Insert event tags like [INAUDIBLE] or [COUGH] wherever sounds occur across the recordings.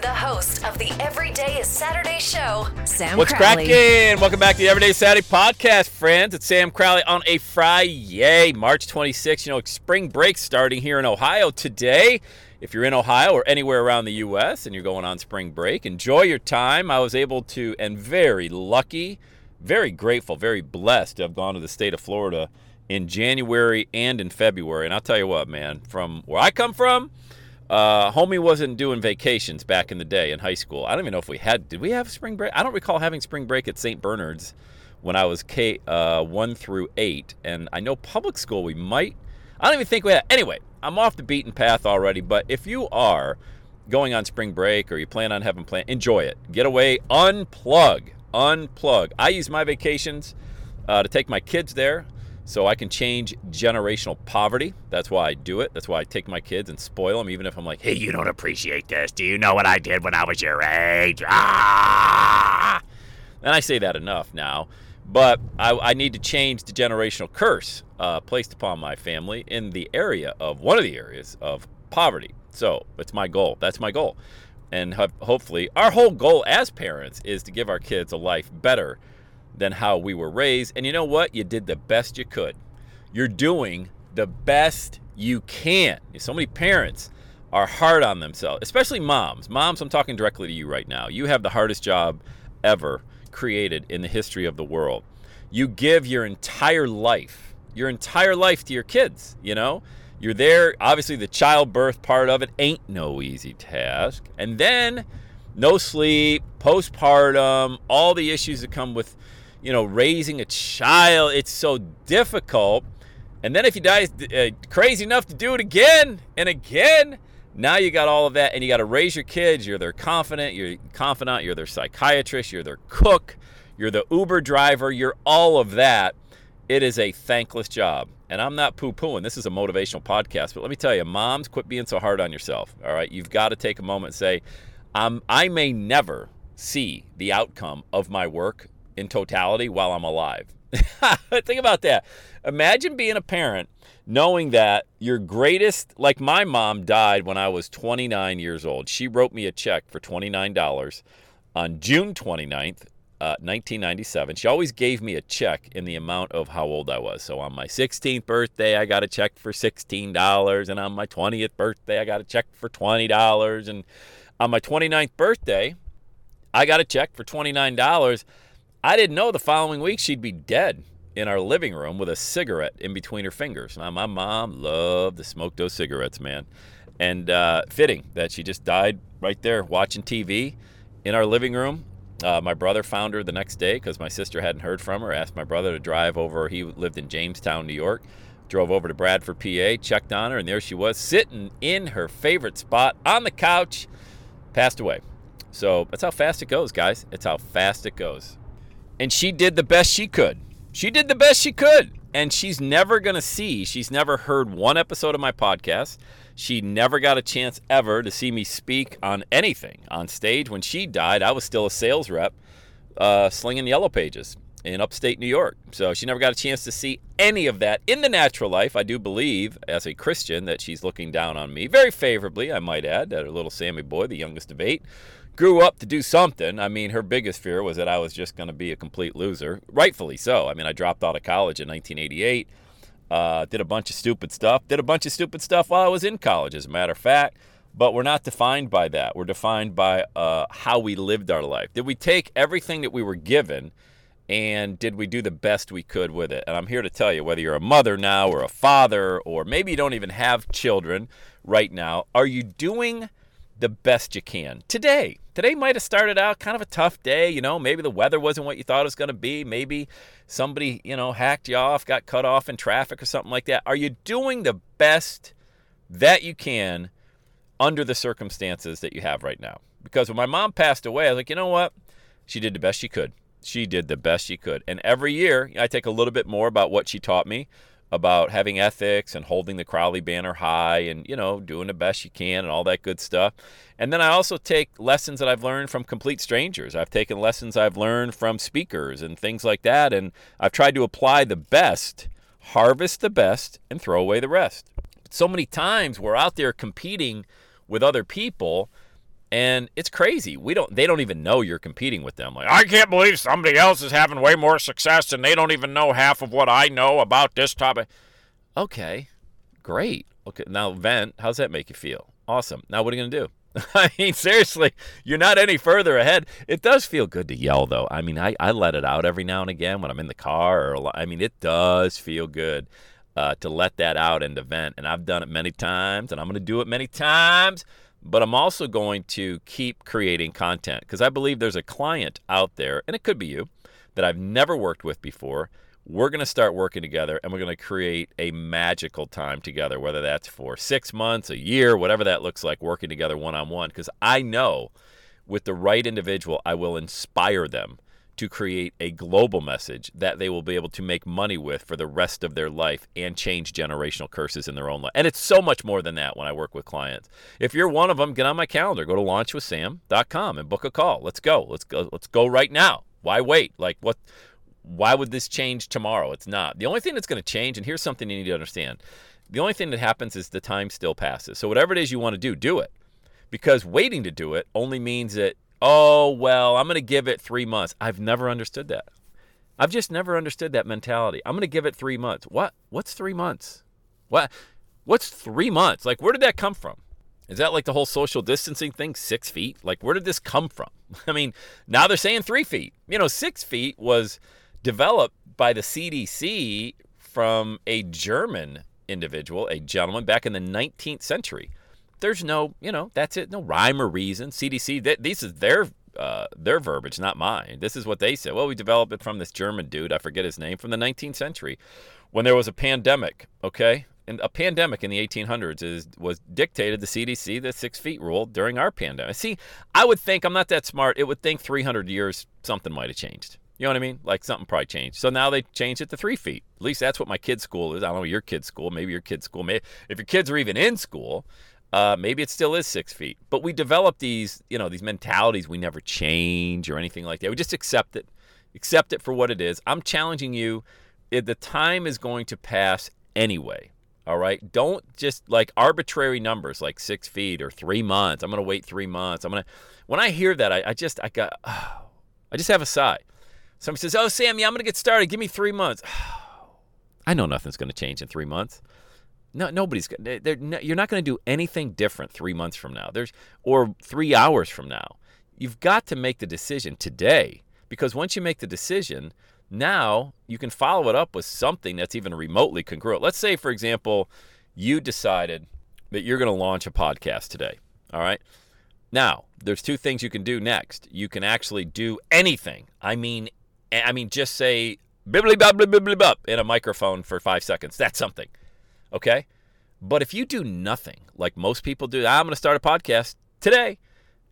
The host of the Everyday is Saturday show, Sam What's Crowley. cracking? Welcome back to the Everyday Saturday podcast, friends. It's Sam Crowley on a Friday, March 26th. You know, spring break starting here in Ohio today. If you're in Ohio or anywhere around the U.S. and you're going on spring break, enjoy your time. I was able to, and very lucky, very grateful, very blessed to have gone to the state of Florida in January and in February. And I'll tell you what, man, from where I come from, uh, homie wasn't doing vacations back in the day in high school. I don't even know if we had. Did we have spring break? I don't recall having spring break at St. Bernard's when I was K uh, one through eight, and I know public school we might. I don't even think we had. Anyway, I'm off the beaten path already. But if you are going on spring break or you plan on having plan, enjoy it. Get away, unplug, unplug. I use my vacations uh, to take my kids there so I can change generational poverty. That's why I do it. That's why I take my kids and spoil them, even if I'm like, hey, you don't appreciate this. Do you know what I did when I was your age? Ah! And I say that enough now. But I, I need to change the generational curse uh, placed upon my family in the area of one of the areas of poverty. So it's my goal. That's my goal. And ho- hopefully, our whole goal as parents is to give our kids a life better than how we were raised. And you know what? You did the best you could. You're doing the best you can. So many parents are hard on themselves, especially moms. Moms, I'm talking directly to you right now. You have the hardest job ever created in the history of the world. You give your entire life, your entire life to your kids, you know? You're there, obviously the childbirth part of it ain't no easy task. And then no sleep, postpartum, all the issues that come with, you know, raising a child. It's so difficult. And then if you die uh, crazy enough to do it again and again, now you got all of that, and you got to raise your kids. You're their confidant, you're confidant, you're their psychiatrist, you're their cook, you're the Uber driver, you're all of that. It is a thankless job. And I'm not poo pooing. This is a motivational podcast. But let me tell you, moms, quit being so hard on yourself. All right. You've got to take a moment and say, um, I may never see the outcome of my work in totality while I'm alive. [LAUGHS] Think about that. Imagine being a parent knowing that your greatest, like my mom died when I was 29 years old. She wrote me a check for $29 on June 29th, uh, 1997. She always gave me a check in the amount of how old I was. So on my 16th birthday, I got a check for $16. And on my 20th birthday, I got a check for $20. And on my 29th birthday, I got a check for $29. I didn't know the following week she'd be dead in our living room with a cigarette in between her fingers. Now, my mom loved to smoke those cigarettes, man. And uh, fitting that she just died right there watching TV in our living room. Uh, my brother found her the next day because my sister hadn't heard from her. Asked my brother to drive over. He lived in Jamestown, New York. Drove over to Bradford, PA, checked on her, and there she was, sitting in her favorite spot on the couch, passed away. So that's how fast it goes, guys. It's how fast it goes. And she did the best she could. She did the best she could. And she's never going to see, she's never heard one episode of my podcast. She never got a chance ever to see me speak on anything on stage. When she died, I was still a sales rep uh, slinging yellow pages in upstate New York. So she never got a chance to see any of that in the natural life. I do believe, as a Christian, that she's looking down on me very favorably, I might add, at her little Sammy boy, the youngest of eight, grew up to do something. I mean, her biggest fear was that I was just going to be a complete loser. Rightfully so. I mean, I dropped out of college in 1988, uh, did a bunch of stupid stuff, did a bunch of stupid stuff while I was in college, as a matter of fact. But we're not defined by that. We're defined by uh, how we lived our life. Did we take everything that we were given and did we do the best we could with it? And I'm here to tell you whether you're a mother now or a father, or maybe you don't even have children right now, are you doing the best you can today? Today might have started out kind of a tough day. You know, maybe the weather wasn't what you thought it was going to be. Maybe somebody, you know, hacked you off, got cut off in traffic or something like that. Are you doing the best that you can under the circumstances that you have right now? Because when my mom passed away, I was like, you know what? She did the best she could she did the best she could. And every year, I take a little bit more about what she taught me about having ethics and holding the Crowley banner high and, you know, doing the best you can and all that good stuff. And then I also take lessons that I've learned from complete strangers. I've taken lessons I've learned from speakers and things like that. And I've tried to apply the best, harvest the best, and throw away the rest. So many times we're out there competing with other people and it's crazy. We don't they don't even know you're competing with them. Like, I can't believe somebody else is having way more success and they don't even know half of what I know about this topic. Okay. Great. Okay. Now vent, how's that make you feel? Awesome. Now what are you going to do? [LAUGHS] I mean, seriously, you're not any further ahead. It does feel good to yell, though. I mean, I, I let it out every now and again when I'm in the car. Or I mean, it does feel good uh, to let that out and to vent. And I've done it many times, and I'm going to do it many times but I'm also going to keep creating content because I believe there's a client out there, and it could be you, that I've never worked with before. We're going to start working together and we're going to create a magical time together, whether that's for six months, a year, whatever that looks like, working together one on one. Because I know with the right individual, I will inspire them to create a global message that they will be able to make money with for the rest of their life and change generational curses in their own life. And it's so much more than that when I work with clients. If you're one of them, get on my calendar. Go to launchwithsam.com and book a call. Let's go. Let's go. Let's go right now. Why wait? Like what why would this change tomorrow? It's not. The only thing that's going to change and here's something you need to understand. The only thing that happens is the time still passes. So whatever it is you want to do, do it. Because waiting to do it only means that oh, well, I'm going to give it three months. I've never understood that. I've just never understood that mentality. I'm going to give it three months. What? What's three months? What? What's three months? Like, where did that come from? Is that like the whole social distancing thing? Six feet? Like, where did this come from? [LAUGHS] I mean, now they're saying three feet. You know, six feet was developed by the CDC from a German individual, a gentleman back in the 19th century there's no, you know, that's it. No rhyme or reason. CDC, th- this is their uh, their verbiage, not mine. This is what they said. Well, we developed it from this German dude. I forget his name from the 19th century, when there was a pandemic. Okay, and a pandemic in the 1800s is was dictated the CDC the six feet rule during our pandemic. See, I would think I'm not that smart. It would think 300 years something might have changed. You know what I mean? Like something probably changed. So now they changed it to three feet. At least that's what my kid's school is. I don't know your kid's school. Maybe your kid's school. Maybe if your kids are even in school, uh, maybe it still is six feet, but we develop these, you know, these mentalities. We never change or anything like that. We just accept it, accept it for what it is. I'm challenging you. The time is going to pass anyway. All right. Don't just like arbitrary numbers like six feet or three months. I'm going to wait three months. I'm going to. When I hear that, I, I just I got. Oh, [SIGHS] I just have a sigh. Somebody says, "Oh, Sam, yeah, I'm going to get started. Give me three months." [SIGHS] I know nothing's going to change in three months. No, nobody's. No, you're not going to do anything different three months from now. There's or three hours from now. You've got to make the decision today because once you make the decision, now you can follow it up with something that's even remotely congruent. Let's say, for example, you decided that you're going to launch a podcast today. All right. Now, there's two things you can do next. You can actually do anything. I mean, I mean, just say bibbly bop bibbly bop in a microphone for five seconds. That's something. Okay. But if you do nothing, like most people do, ah, I'm going to start a podcast today.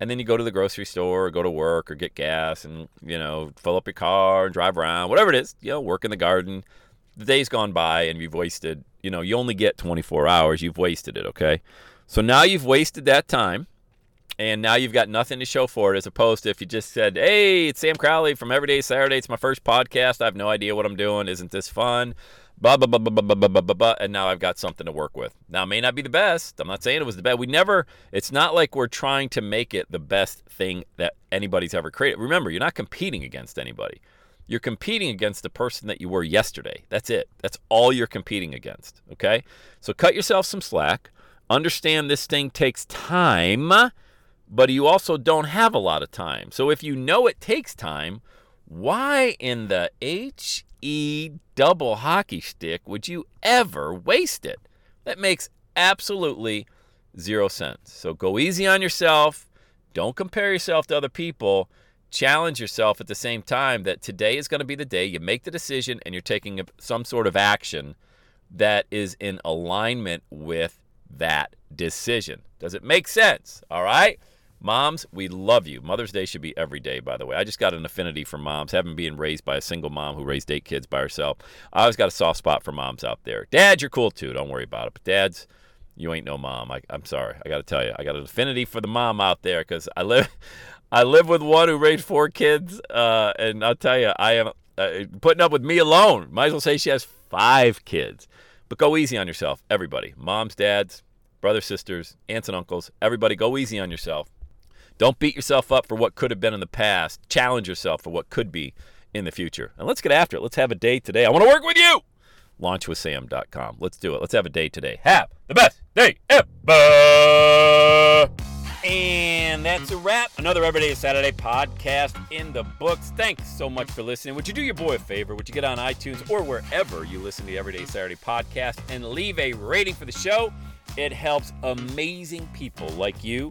And then you go to the grocery store or go to work or get gas and, you know, fill up your car and drive around, whatever it is, you know, work in the garden. The day's gone by and you've wasted, you know, you only get 24 hours. You've wasted it. Okay. So now you've wasted that time and now you've got nothing to show for it as opposed to if you just said hey it's sam crowley from everyday saturday it's my first podcast i have no idea what i'm doing isn't this fun blah, blah, blah, blah, blah, blah, blah, blah, blah, and now I've got something to work with. Now, it may not be the best. I'm not saying it was the best. We never, it's not like we're trying to make it the best thing that anybody's ever created. Remember, you're not competing against anybody. You're competing against the person that you were yesterday. That's it. That's all you're competing against. Okay? So cut yourself some slack. Understand this thing takes time, but you also don't have a lot of time. So if you know it takes time, why in the H E double hockey stick would you ever waste it? That makes absolutely zero sense. So go easy on yourself. Don't compare yourself to other people. Challenge yourself at the same time that today is going to be the day you make the decision and you're taking some sort of action that is in alignment with that decision. Does it make sense? All right? Moms, we love you. Mother's Day should be every day, by the way. I just got an affinity for moms, having been raised by a single mom who raised eight kids by herself. I always got a soft spot for moms out there. Dad, you're cool too. Don't worry about it. But dads, you ain't no mom. I, am sorry. I got to tell you, I got an affinity for the mom out there because I live, [LAUGHS] I live with one who raised four kids, uh, and I'll tell you, I am uh, putting up with me alone. Might as well say she has five kids. But go easy on yourself, everybody. Moms, dads, brothers, sisters, aunts, and uncles. Everybody, go easy on yourself. Don't beat yourself up for what could have been in the past. Challenge yourself for what could be in the future. And let's get after it. Let's have a day today. I want to work with you. Launchwithsam.com. Let's do it. Let's have a day today. Have the best day ever. And that's a wrap. Another Everyday Saturday podcast in the books. Thanks so much for listening. Would you do your boy a favor? Would you get on iTunes or wherever you listen to the Everyday Saturday podcast and leave a rating for the show? It helps amazing people like you